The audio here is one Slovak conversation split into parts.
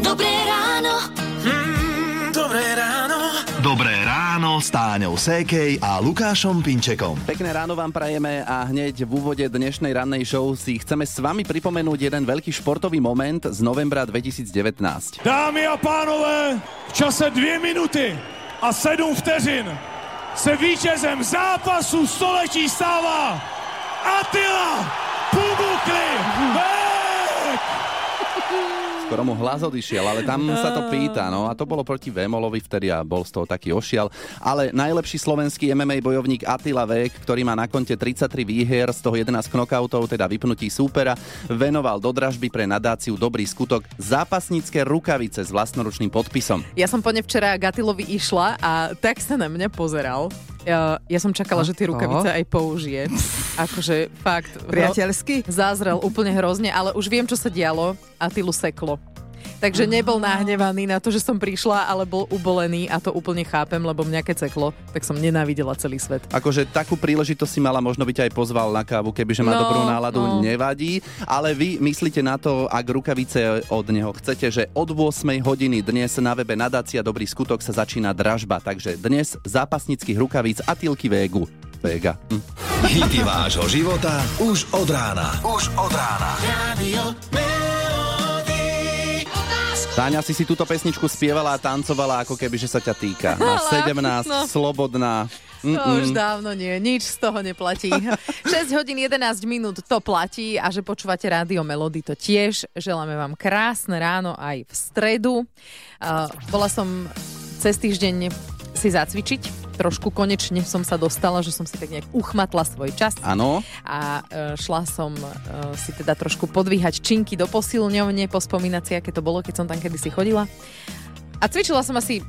Dobré ráno. Mm, dobré ráno. Dobré ráno s Táňou Sékej a Lukášom Pinčekom. Pekné ráno vám prajeme a hneď v úvode dnešnej rannej show si chceme s vami pripomenúť jeden veľký športový moment z novembra 2019. Dámy a pánové, v čase 2 minuty a 7 vteřin se vítězem zápasu století stává Attila Pumukli. Skoro mu hlas odišiel, ale tam sa to pýta. No a to bolo proti Vémolovi vtedy a bol z toho taký ošial. Ale najlepší slovenský MMA bojovník Attila Vek, ktorý má na konte 33 výhier, z toho 11 knockoutov, teda vypnutí súpera, venoval do dražby pre nadáciu Dobrý skutok zápasnícke rukavice s vlastnoručným podpisom. Ja som po včera Gatilovi išla a tak sa na mňa pozeral. Ja, ja som čakala, že tie rukavice aj použije. Akože fakt. Priateľsky? Zázrel úplne hrozne, ale už viem, čo sa dialo a Tilu seklo. Takže nebol nahnevaný na to, že som prišla, ale bol ubolený a to úplne chápem, lebo mňa keď seklo, tak som nenávidela celý svet. Akože takú príležitosť si mala, možno by ťa aj pozval na kávu, kebyže má No, dobrú náladu, no. nevadí. Ale vy myslíte na to, ak rukavice od neho chcete, že od 8 hodiny dnes na webe Nadácia Dobrý skutok sa začína dražba. Takže dnes zápasnických rukavíc Atilky Végu. Vega. Hm. Hity vášho života už od rána. Už od rána. Radio. Táňa si si túto pesničku spievala a tancovala, ako keby, že sa ťa týka. Na Ale, 17, no. slobodná. To už dávno nie, nič z toho neplatí. 6 hodín 11 minút to platí a že počúvate rádio Melody to tiež. Želáme vám krásne ráno aj v stredu. Uh, bola som cez týždeň si zacvičiť. Trošku konečne som sa dostala, že som si tak nejak uchmatla svoj čas. Áno. a e, šla som e, si teda trošku podvíhať činky do posilňovne, pospomínať si, aké to bolo, keď som tam kedysi chodila. A cvičila som asi,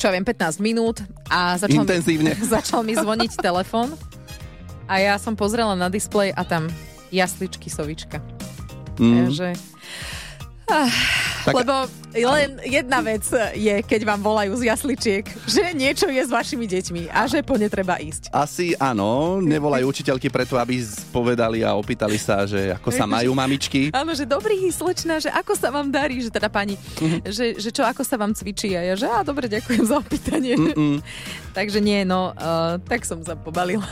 čo ja viem, 15 minút a začal, Intenzívne. Mi, začal mi zvoniť telefon a ja som pozrela na displej a tam jasličky sovička. Mm. Takže... Ah, Tak- Lebo len jedna vec je, keď vám volajú z jasličiek, že niečo je s vašimi deťmi a že po ne treba ísť. Asi áno, nevolajú učiteľky preto, aby povedali a opýtali sa, že ako sa majú mamičky. Áno, že dobrý, slečna, že ako sa vám darí, že teda pani, že, že čo, ako sa vám cvičí a ja, že á, dobre, ďakujem za opýtanie. Mm-mm. Takže nie, no, uh, tak som sa pobalila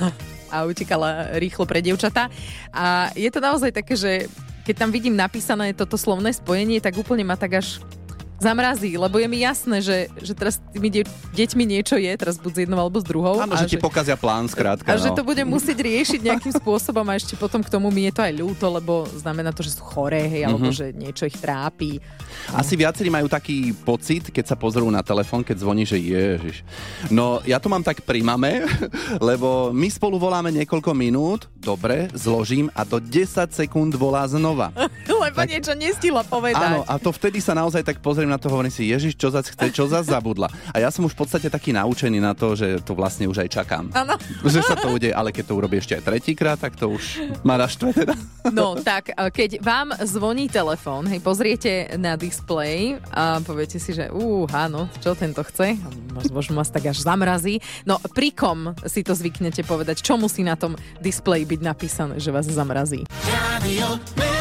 a utekala rýchlo pre dievčatá. A je to naozaj také, že keď tam vidím napísané toto slovné spojenie, tak úplne ma tak až zamrazí, lebo je mi jasné, že, že teraz s tými de- deťmi niečo je, teraz buď s jednou alebo s druhou. Áno, a že ti pokazia plán, skrátka. a že no. to budem musieť riešiť nejakým spôsobom a ešte potom k tomu mi je to aj ľúto, lebo znamená to, že sú choré, hej, alebo Mhm. že niečo ich trápi. Asi viacerí majú taký pocit, keď sa pozrú na telefón, keď zvoní, že ježiš. No, ja to mám tak pri mame, lebo my spolu voláme niekoľko minút, dobre, zložím a do 10 sekúnd volá znova. Lebo niečo nestihla povedať. Áno, a to vtedy sa naozaj tak pozriem na to, hovorím si, Ježiš, čo zase chce, čo zase zabudla. A ja som už v podstate taký naučený na to, že to vlastne už aj čakám. Áno. Že sa to udeje, ale keď to urobí ešte aj tretíkrát, tak to už ma naštve teda. No tak, a keď vám zvoní telefón, hej, pozriete na displej a poviete si, že uh, áno, čo tento chce? Možno vás tak až zamrazí. No pri kom si to zvyknete povedať? Čo musí na tom displeji byť napísané, že vás zamrazí? Radio.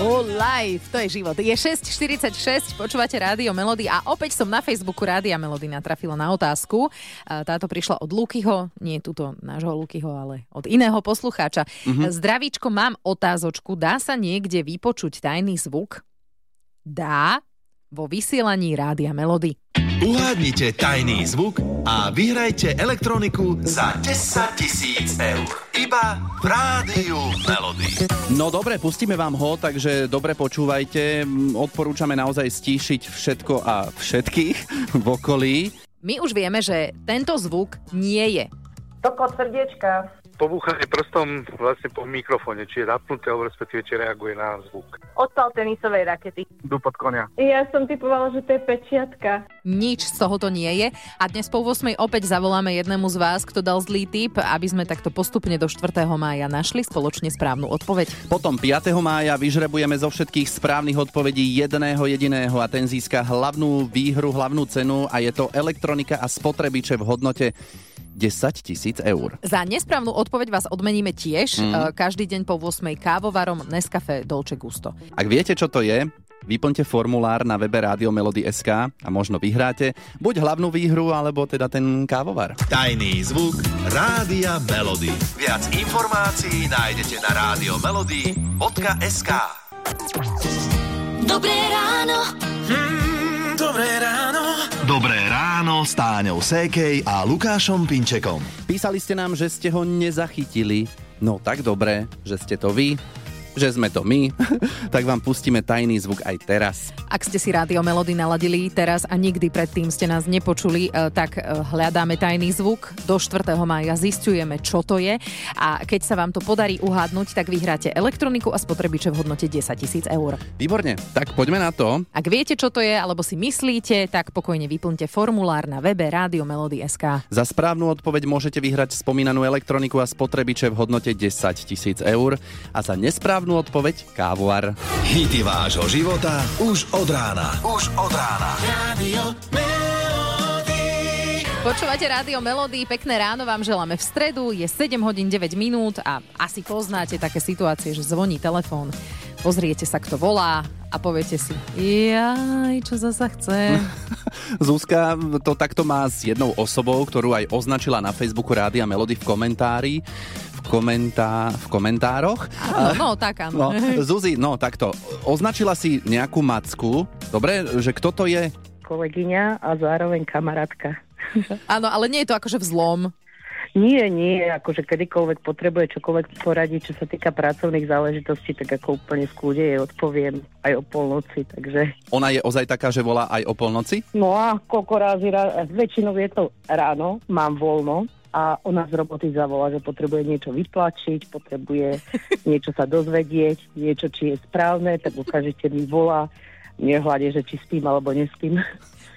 Oh, life, to je život. Je 6.46, počúvate Rádio Melody a opäť som na Facebooku Rádia Melody natrafila na otázku. Táto prišla od Lukyho, nie túto nášho Lukyho, ale od iného poslucháča. Mm-hmm. Zdravíčko, mám otázočku. Dá sa niekde vypočuť tajný zvuk? Dá vo vysielaní Rádia Melody. Uhádnite tajný zvuk a vyhrajte elektroniku za 10 tisíc eur. Iba v Rádiu Melody. No dobre, pustíme vám ho, takže dobre počúvajte. Odporúčame naozaj stíšiť všetko a všetkých v okolí. My už vieme, že tento zvuk nie je. Toko srdiečka. Pobúchanie prstom vlastne po mikrofóne, či je zapnuté, alebo respektíve či reaguje na zvuk. Odpal tenisovej rakety. Dupot konia. Ja som typovala, že to je pečiatka. Nič z tohoto nie je. A dnes po 8. opäť zavoláme jednému z vás, kto dal zlý tip, aby sme takto postupne do 4. mája našli spoločne správnu odpoveď. Potom 5. mája vyžrebujeme zo všetkých správnych odpovedí jedného jediného a ten získa hlavnú výhru, hlavnú cenu a je to elektronika a spotrebiče v hodnote 10 tisíc eur. Za nesprávnu odpoveď vás odmeníme tiež. Mm. Každý deň po 8 kávovarom Nescafe Dolce Gusto. Ak viete, čo to je, vyplňte formulár na webe Rádio Melody.sk a možno vyhráte buď hlavnú výhru, alebo teda ten kávovar. Tajný zvuk Rádia Melody. Viac informácií nájdete na rádio melody.sk Dobré ráno. Mm, Dobré ráno. Dobré ráno s Táňou Sékej a Lukášom Pinčekom. Písali ste nám, že ste ho nezachytili. No tak dobre, že ste to vy, že sme to my, tak vám pustíme tajný zvuk aj teraz. Ak ste si Rádio Melody naladili teraz a nikdy predtým ste nás nepočuli, e, tak e, hľadáme tajný zvuk. Do 4. mája zistujeme, čo to je a keď sa vám to podarí uhádnuť, tak vyhráte elektroniku a spotrebiče v hodnote 10 tisíc eur. Výborne, tak poďme na to. Ak viete, čo to je, alebo si myslíte, tak pokojne vyplňte formulár na webe Rádio Melody.sk. Za správnu odpoveď môžete vyhrať spomínanú elektroniku a spotrebiče v hodnote 10 tisíc eur a za nesprávnu odpoveď kávovar. Hity vášho života už od rána. Už od rána. Radio. Počúvate Rádio Melody, pekné ráno vám želáme v stredu, je 7 hodín 9 minút a asi poznáte také situácie, že zvoní telefón, pozriete sa, kto volá a poviete si, jaj, čo zasa chce. Zuzka to takto má s jednou osobou, ktorú aj označila na Facebooku Rádia Melody v komentári. V, komentá, v komentároch. Áno, no, tak áno. No, Zuzi, no takto. Označila si nejakú macku. Dobre, že kto to je? Kolegyňa a zároveň kamarátka. Áno, ale nie je to akože vzlom. Nie, nie, akože kedykoľvek potrebuje čokoľvek poradiť, čo sa týka pracovných záležitostí, tak ako úplne v kľude jej odpoviem aj o polnoci, takže... Ona je ozaj taká, že volá aj o polnoci? No a koľko razy, ra- väčšinou je to ráno, mám voľno a ona z roboty zavolá, že potrebuje niečo vytlačiť, potrebuje niečo sa dozvedieť, niečo, či je správne, tak okamžite mi volá, nehľadie, že či spím alebo nespím.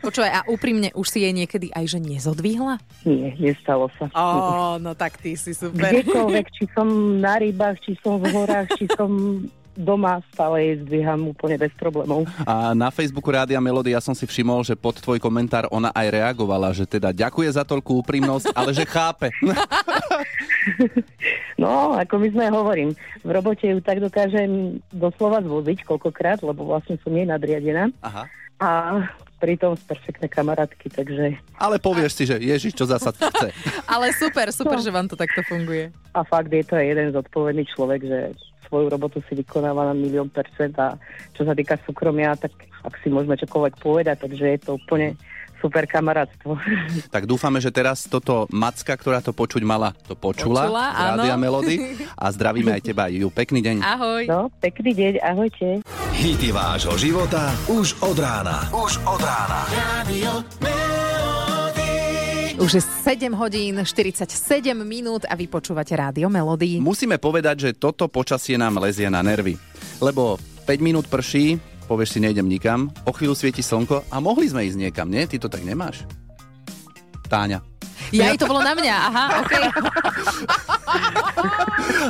Počúvaj, a úprimne, už si jej niekedy aj že nezodvihla? Nie, nestalo sa. Ó, no tak ty si super. Kdekoľvek, či som na rybách, či som v horách, či som doma, stále jej zdvíham úplne bez problémov. A na Facebooku Rádia Melody ja som si všimol, že pod tvoj komentár ona aj reagovala, že teda ďakuje za toľkú úprimnosť, ale že chápe. No, ako my sme hovorím, v robote ju tak dokážem doslova zvoziť koľkokrát, lebo vlastne som jej nadriadená. Aha. A pritom perfektné kamarátky, takže... Ale povieš si, že Ježiš, čo zasa chce. Ale super, super, že vám to takto funguje. A fakt je to aj jeden zodpovedný človek, že svoju robotu si vykonáva na milión percent a čo sa týka súkromia, tak ak si môžeme čokoľvek povedať, takže je to úplne super kamarátstvo. Tak dúfame, že teraz toto Macka, ktorá to počuť mala, to počula, Počula, Rádia. Melody a zdravíme aj teba, Ju. Pekný deň. Ahoj. No, pekný deň, ahojte. Hity vášho života už od rána. Už od rána. Radio Melody. Už je 7 hodín 47 minút a vy počúvate Rádio Melody. Musíme povedať, že toto počasie nám lezie na nervy. Lebo 5 minút prší, povieš si, nejdem nikam, o chvíľu svieti slnko a mohli sme ísť niekam, nie? Ty to tak nemáš? Táňa. Ja, to bolo na mňa, aha, okej.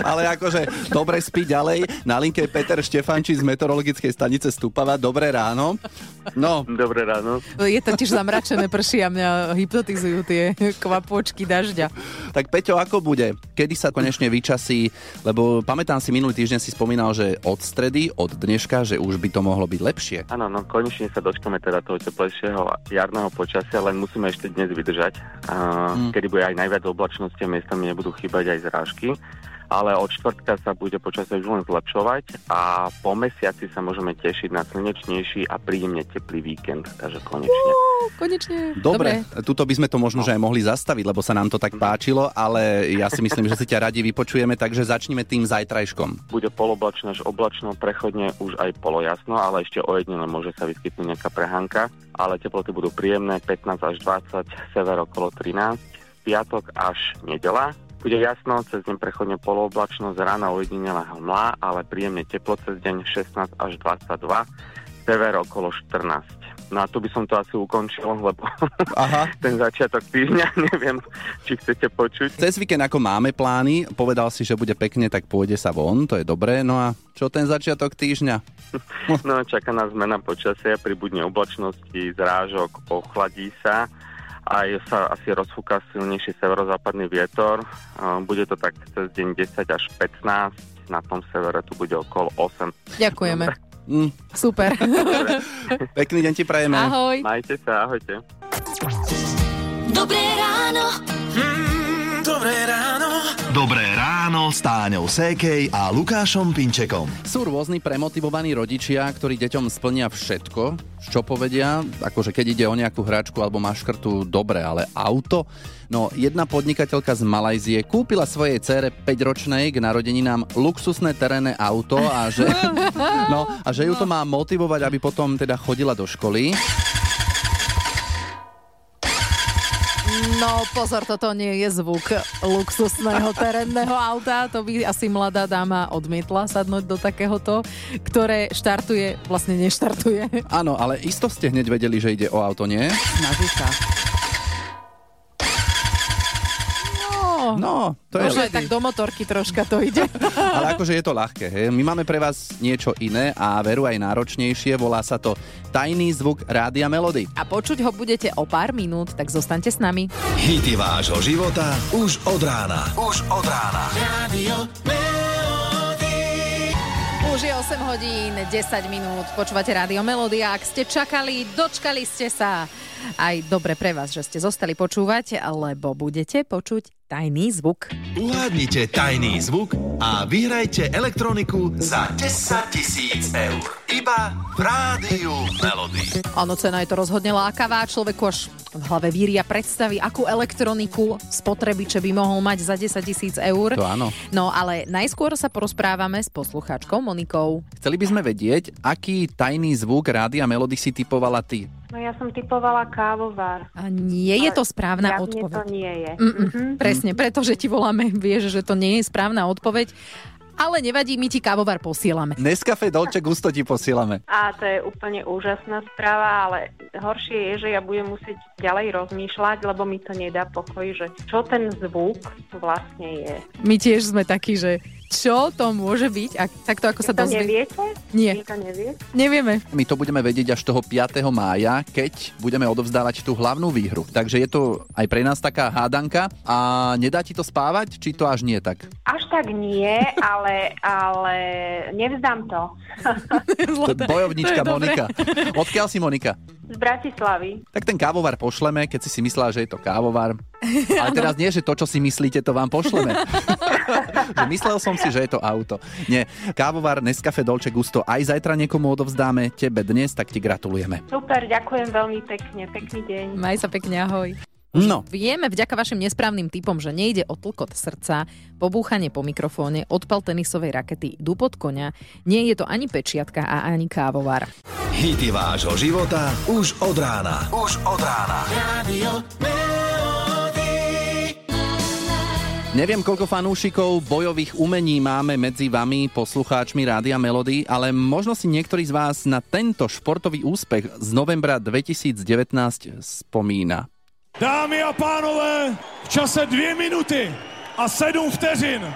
Ale akože, dobre spí ďalej. Na linke je Peter Štefanči z meteorologickej stanice Stupava. Dobré ráno. No, Dobré ráno. Je totiž zamračené prší a mňa hypnotizujú tie kvapôčky dažďa. tak Peťo, ako bude? Kedy sa konečne vyčasí? Lebo pamätám si, minulý týždeň si spomínal, že od stredy, od dneška, že už by to mohlo byť lepšie. Áno, no konečne sa dočkame teda toho teplejšieho jarného počasia, len musíme ešte dnes vydržať, a, Hmm. kedy bude aj najviac oblačnosti a miestami nebudú chýbať aj zrážky. Ale od čtvrtka sa bude počasie už len zlepšovať a po mesiaci sa môžeme tešiť na slnečnejší a príjemne teplý víkend, takže konečne. Konečne. Dobre, tuto by sme to možno, že aj mohli zastaviť, lebo sa nám to tak páčilo, ale ja si myslím, že si ťa radi vypočujeme, takže začneme tým zajtrajškom. Bude poloblačno až oblačno, prechodne už aj polojasno, ale ešte ojedinele môže sa vyskytnúť nejaká prehánka, ale teploty budú príjemné, 15 až 20, sever okolo 13, piatok až nedela. Bude jasno, cez deň prechodne polooblačno, z rána ojedinele hmla, ale príjemne teplo cez deň 16 až 22, sever okolo 14. No a tu by som to asi ukončil, lebo Aha. ten začiatok týždňa neviem, či chcete počuť. Cez víkend ako máme plány, povedal si, že bude pekne, tak pôjde sa von, to je dobré. No a čo ten začiatok týždňa? No, čaká nás zmena počasia, pribudne oblačnosti, zrážok, ochladí sa aj sa asi rozfúka silnejší severozápadný vietor. Bude to tak cez deň 10 až 15, na tom severe tu bude okolo 8. Ďakujeme. Mm, Super. pekný deň ti prajeme. Ahoj. Majte sa, ahojte. Dobré ráno. Dobré ráno. Dobré ráno s Táňou Sékej a Lukášom Pinčekom. Sú rôzni premotivovaní rodičia, ktorí deťom splnia všetko, čo povedia, akože keď ide o nejakú hračku alebo maškrtu, dobre, ale auto? No, jedna podnikateľka z Malajzie kúpila svojej cére 5-ročnej k narodeninám luxusné terénne auto a že, no, a že ju to má motivovať, aby potom teda chodila do školy. No pozor, toto nie je zvuk luxusného terénneho auta. To by asi mladá dáma odmietla sadnúť do takéhoto, ktoré štartuje, vlastne neštartuje. Áno, ale isto ste hneď vedeli, že ide o auto, nie? Snaží sa. No, No, to je aj tak do motorky troška to ide. Ale akože je to ľahké, hej. My máme pre vás niečo iné a veru aj náročnejšie. Volá sa to Tajný zvuk Rádia Melody. A počuť ho budete o pár minút, tak zostaňte s nami. Hity vášho života už od rána. Už od rána. Radio Už je 8 hodín, 10 minút, počúvate Rádio Melody a ak ste čakali, dočkali ste sa. Aj dobre pre vás, že ste zostali počúvať, lebo budete počuť tajný zvuk. Uhádnite tajný zvuk a vyhrajte elektroniku za 10 tisíc eur. Iba v Rádiu Melody. Áno, cena je to rozhodne lákavá, človeku až v hlave víria predstaví, akú elektroniku spotrebiče by mohol mať za 10 tisíc eur. To áno. No ale najskôr sa porozprávame s poslucháčkou Monikou. Chceli by sme vedieť, aký tajný zvuk Rádia Melody si typovala ty. No ja som typovala kávovar. A nie je to správna Zjavne odpoveď. to nie je. Mm-mm, Mhm. Presne, pretože ti voláme, vieš, že to nie je správna odpoveď. Ale nevadí, my ti kávovar posielame. Nescafe Dolce Gusto ti posielame. A to je úplne úžasná správa, ale horšie je, že ja budem musieť ďalej rozmýšľať, lebo mi to nedá pokoj, že čo ten zvuk vlastne je. My tiež sme takí, že čo to môže byť? A takto ako sa to dozvie... neviete? Nie. Vy to nevie? Nevieme. My to budeme vedieť až toho 5. mája, keď budeme odovzdávať tú hlavnú výhru. Takže je to aj pre nás taká hádanka a nedá ti to spávať, či to až nie tak? Až tak nie, ale, ale nevzdám to. Bojovnička To. Monika. Odkiaľ si Monika? Z Bratislavy. Tak ten kávovar pošleme, keď si si myslela, že je to kávovar. Ale teraz nie, že to, čo si myslíte, to vám pošleme. že myslel som si, že je to auto. Nie, kávovar Nescafe Dolce Gusto aj zajtra niekomu odovzdáme, tebe dnes, tak ti gratulujeme. Super, ďakujem veľmi pekne. Pekný deň. Maj sa pekne, ahoj. No, Vieme vďaka vašim nesprávnym typom, že nejde o tlkot srdca, pobúchanie po mikrofóne, odpal tenisovej rakety, dupot konia, nie je to ani pečiatka a ani kávovar. Hity vášho života už od rána. Už od rána. Radio Neviem, koľko fanúšikov bojových umení máme medzi vami, poslucháčmi Rádia Melody, ale možno si niektorý z vás na tento športový úspech z novembra 2019 spomína. Dámy a pánové, v čase dvě minuty a sedm vteřin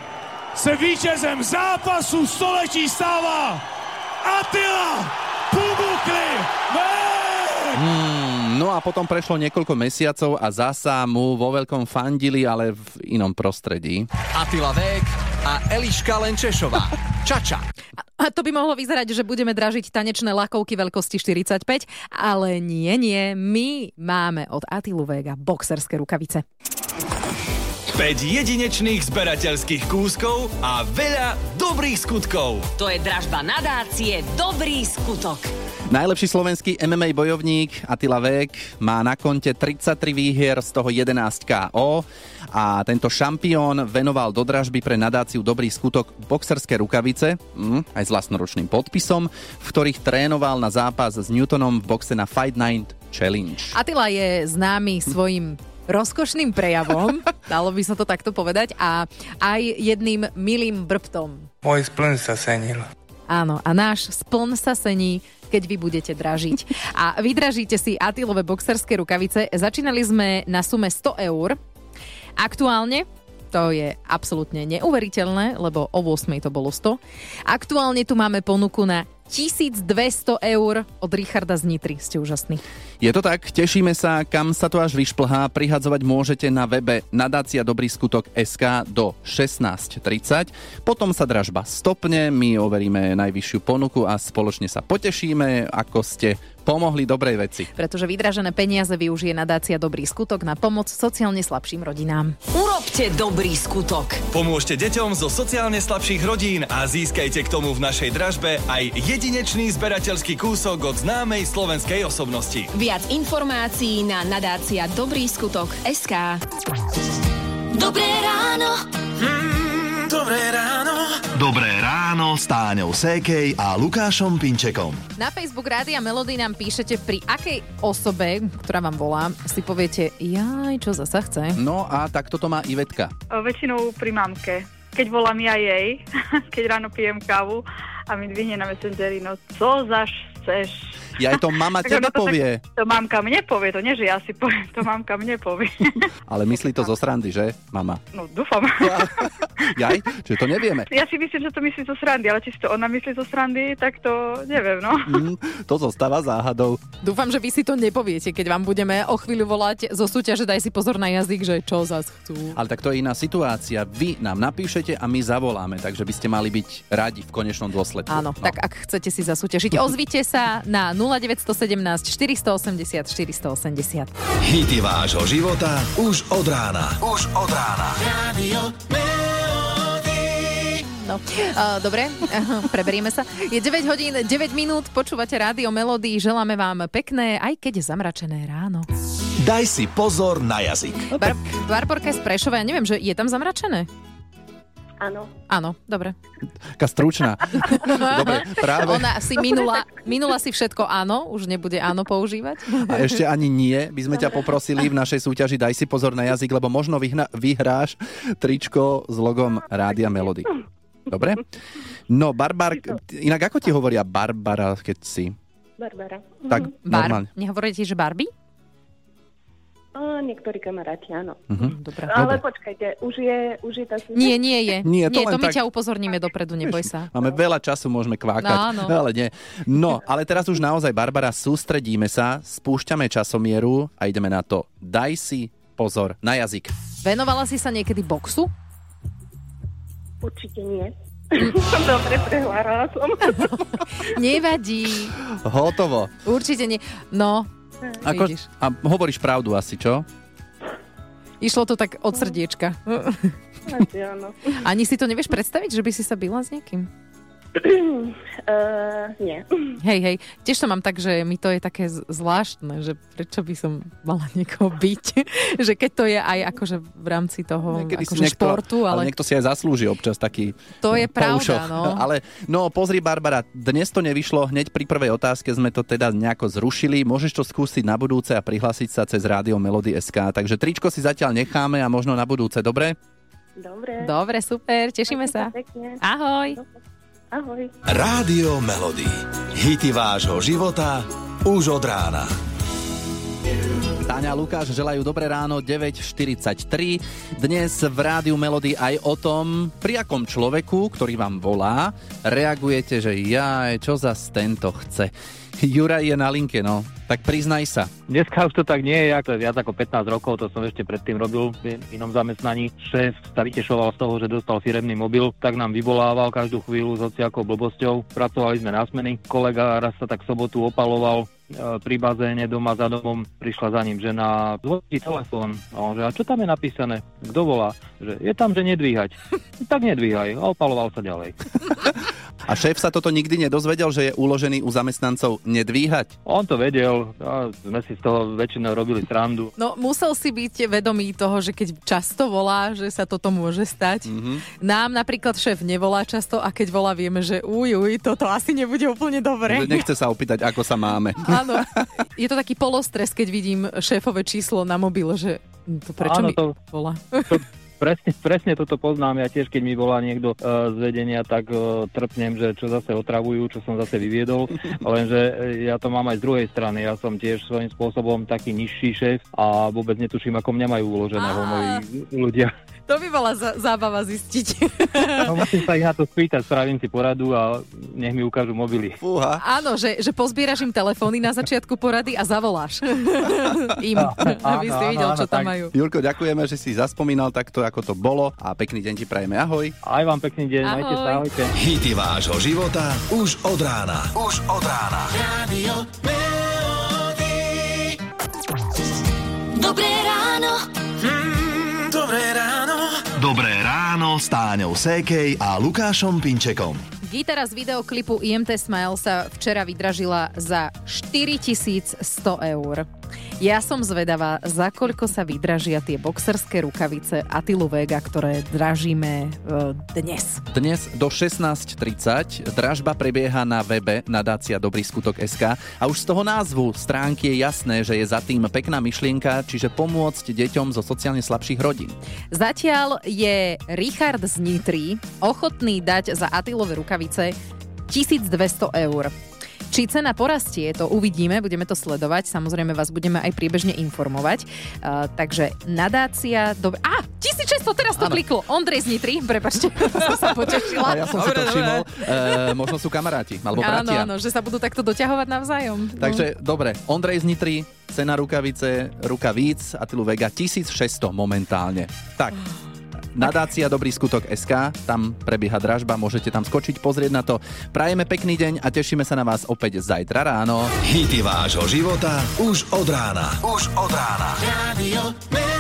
se vítězem zápasu století stává Attila Pumukli. Hmm, no a potom prešlo niekoľko mesiacov a zasa mu vo veľkom fandili, ale v inom prostredí. Atila Vék a Eliška Lenčešová. Čača. A to by mohlo vyzerať, že budeme dražiť tanečné lakovky veľkosti 45, ale nie, nie, my máme od Atilu Vega boxerské rukavice. 5 jedinečných zberateľských kúskov a veľa dobrých skutkov. To je dražba nadácie Dobrý skutok. Najlepší slovenský MMA bojovník Attila Vek má na konte 33 výhier, z toho 11 KO a tento šampión venoval do dražby pre nadáciu Dobrý skutok boxerské rukavice, mm, aj s vlastnoručným podpisom, v ktorých trénoval na zápas s Newtonom v boxe na Fight Night Challenge. Attila je známy svojim rozkošným prejavom, dalo by sa to takto povedať, a aj jedným milým brbtom. Môj spln sa senil. Áno, a náš spln sa sení, keď vy budete dražiť. A vydražíte si Atilové boxerské rukavice. Začínali sme na sume 100 eur. Aktuálne to je absolútne neuveriteľné, lebo o 8 to bolo 100. Aktuálne tu máme ponuku na 1200 eur od Richarda z Nitry. Ste úžasní. Je to tak, tešíme sa, kam sa to až vyšplhá. Prihadzovať môžete na webe nadácia Dobrý skutok SK do 16.30. Potom sa dražba stopne, my overíme najvyššiu ponuku a spoločne sa potešíme, ako ste pomohli dobrej veci. Pretože vydražené peniaze využije nadácia Dobrý skutok na pomoc sociálne slabším rodinám. Urobte dobrý skutok. Pomôžte deťom zo sociálne slabších rodín a získajte k tomu v našej dražbe aj jedinečný zberateľský kúsok od známej slovenskej osobnosti. Viac informácií na nadácia Dobrý skutok SK. Dobré ráno. Dobré ráno. Dobré ráno s Táňou Sékej a Lukášom Pinčekom. Na Facebook Rádia Melody nám píšete, pri akej osobe, ktorá vám volá, si poviete, jaj, čo zasa chce. No a takto to má Ivetka. O, väčšinou pri mamke. Keď volám ja jej, keď ráno pijem kávu a mi dvihne na Messengeri, no co zaš chceš? Ja aj to mama Tak tebe to povie. Tak, to mamka mne povie, to nie, že ja si poviem, to mamka mne povie. Ale myslí to zo srandy, že, mama? No dúfam. Jaj, čiže to nevieme. Ja si myslím, že to myslí zo srandy, ale či si to ona myslí zo srandy, tak to neviem, no. Mm, to zostáva záhadou. Dúfam, že vy si to nepoviete, keď vám budeme o chvíľu volať zo súťaže Daj si pozor na jazyk, že čo zas chcú. Ale tak to je iná situácia. Vy nám napíšete a my zavoláme, takže by ste mali byť radi v konečnom dôsledku. Áno, tak ak chcete si zasúťažiť, ozvite sa na 0917 480 480. Hity vášho života už od rána. Už od rána. Radio No, uh, dobre, preberieme sa. Je 9 hodín, 9 minút, počúvate rádio Melody, želáme vám pekné, aj keď zamračené ráno. Daj si pozor na jazyk. Bar- Barborka je z Prešova, ja neviem, že je tam zamračené? Áno. Áno, dobre. Taká stručná. Dobre, práve. Ona si minula, minula si všetko áno, už nebude áno používať. A ešte ani nie, by sme ťa poprosili v našej súťaži Daj si pozor na jazyk, lebo možno vyhna, vyhráš tričko s logom Rádia Melody. Dobre? No, Barbar, inak ako ti hovoria Barbara, keď si? Barbara. Tak Bar, normálne. nehovoríte, že Barbie? Niektorí kamaráti, áno. Mhm. Dobre. Ale počkajte, už je, už je tá súťaž? Nie, nie je. Nie, to nie, to my tak- ťa upozorníme dopredu, neboj sa. Máme veľa času, môžeme kvákať, No, áno. ale nie. No, ale teraz už naozaj, Barbara, sústredíme sa, spúšťame časomieru a ideme na to. Daj si pozor na jazyk. Venovala si sa niekedy boxu? Určite nie. Dobre, prehľadala som. Nevadí. Hotovo. Určite nie. No, Ako, vidíš. a hovoríš pravdu asi, čo? Išlo to tak od srdiečka. Asi áno. Ani si to nevieš predstaviť, že by si sa byla s niekým? Uh, nie. Hej, hej, tiež to mám tak, že mi to je také zvláštne, že prečo by som mala niekoho byť. že keď to je aj akože v rámci toho Niekedy si akože niekto, športu, ale ale niekto si aj zaslúži občas taký to je pravda, no. Ale no pozri Barbara, dnes to nevyšlo, hneď pri prvej otázke sme to teda nejako zrušili. Môžeš to skúsiť na budúce a prihlásiť sa cez rádio Melody SK. Takže tričko si zatiaľ necháme a možno na budúce, dobre? Dobre. Dobre, super, tešíme sa. Pekne. Ahoj. Ahoj. Rádio Melody. Hity vášho života už od rána. Táňa Lukáš želajú dobré ráno 9.43. Dnes v rádiu Melody aj o tom, pri akom človeku, ktorý vám volá, reagujete, že ja, čo zas tento chce. Juraj je na linke, no. Tak priznaj sa. Dneska už to tak nie je, to je viac ako 15 rokov, to som ešte predtým robil v inom zamestnaní. Šéf sa vytešoval z toho, že dostal firemný mobil, tak nám vyvolával každú chvíľu s hociakou blbosťou. Pracovali sme na smeny. Kolega raz sa tak sobotu opaloval pri bazéne doma za domom, prišla za ním žena, zvoní telefón. A on že, a čo tam je napísané? Kto volá? Že je tam, že nedvíhať. tak nedvíhaj. A opaloval sa ďalej. A šéf sa toto nikdy nedozvedel, že je uložený u zamestnancov nedvíhať? On to vedel, a sme si z toho väčšinou robili srandu. No musel si byť vedomý toho, že keď často volá, že sa toto môže stať. Mhm. Nám napríklad šéf nevolá často a keď volá, vieme, že uj, uj, toto asi nebude úplne dobre. Nechce sa opýtať, ako sa máme. Áno. Je to taký polostres, keď vidím šéfové číslo na mobile, že to prečo Áno, mi to- volá. Presne, presne toto poznám. Ja tiež, keď mi volá niekto uh, z vedenia, tak uh, trpnem, že čo zase otravujú, čo som zase vyviedol. Lenže eh, ja to mám aj z druhej strany. Ja som tiež svojím spôsobom taký nižší šéf a vôbec netuším, ako mňa majú uloženého moji ľudia. To by bola za- zábava zistiť. No, musím sa ich na to spýtať, spravím si poradu a nech mi ukážu mobily. Fúha. Áno, že, že pozbieraš im telefóny na začiatku porady a zavoláš im, aby si videl, áno, čo tam tak. majú. Jurko, ďakujeme, že si zaspomínal takto, ako to bolo a pekný deň ti prajeme. Ahoj. Aj vám pekný deň, Ahoj. majte sa, ahojte. Hity vášho života už od rána. Už od rána. Radio Melody. Dobré ráno. Mm, dobré ráno. Dobré ráno s Táňou Sékej a Lukášom Pinčekom. Gitara z videoklipu IMT Smile sa včera vydražila za 4100 eur. Ja som zvedavá, za koľko sa vydražia tie boxerské rukavice Atilu Vega, ktoré dražíme e, dnes. Dnes do 16.30 dražba prebieha na webe nadácia Dobrý skutok SK a už z toho názvu stránky je jasné, že je za tým pekná myšlienka, čiže pomôcť deťom zo sociálne slabších rodín. Zatiaľ je Richard z Nitry ochotný dať za Atilové rukavice 1200 eur. Či cena porastie, to uvidíme, budeme to sledovať, samozrejme vás budeme aj priebežne informovať. Uh, takže nadácia... Do... Á, 1600, teraz to Áno. kliklo. Ondrej z Nitry, prepačte, som sa potešila. A ja som si to všimol, e, možno sú kamaráti, alebo Áno, bratia. áno, že sa budú takto doťahovať navzájom. No. Takže dobre, Ondrej z Nitry, cena rukavice, rukavíc, Atilu Vega 1600 momentálne. Tak, nadácia Dobrý skutok SK, tam prebieha dražba, môžete tam skočiť, pozrieť na to. Prajeme pekný deň a tešíme sa na vás opäť zajtra ráno. Hity vášho života už od rána. Už od rána. Radio.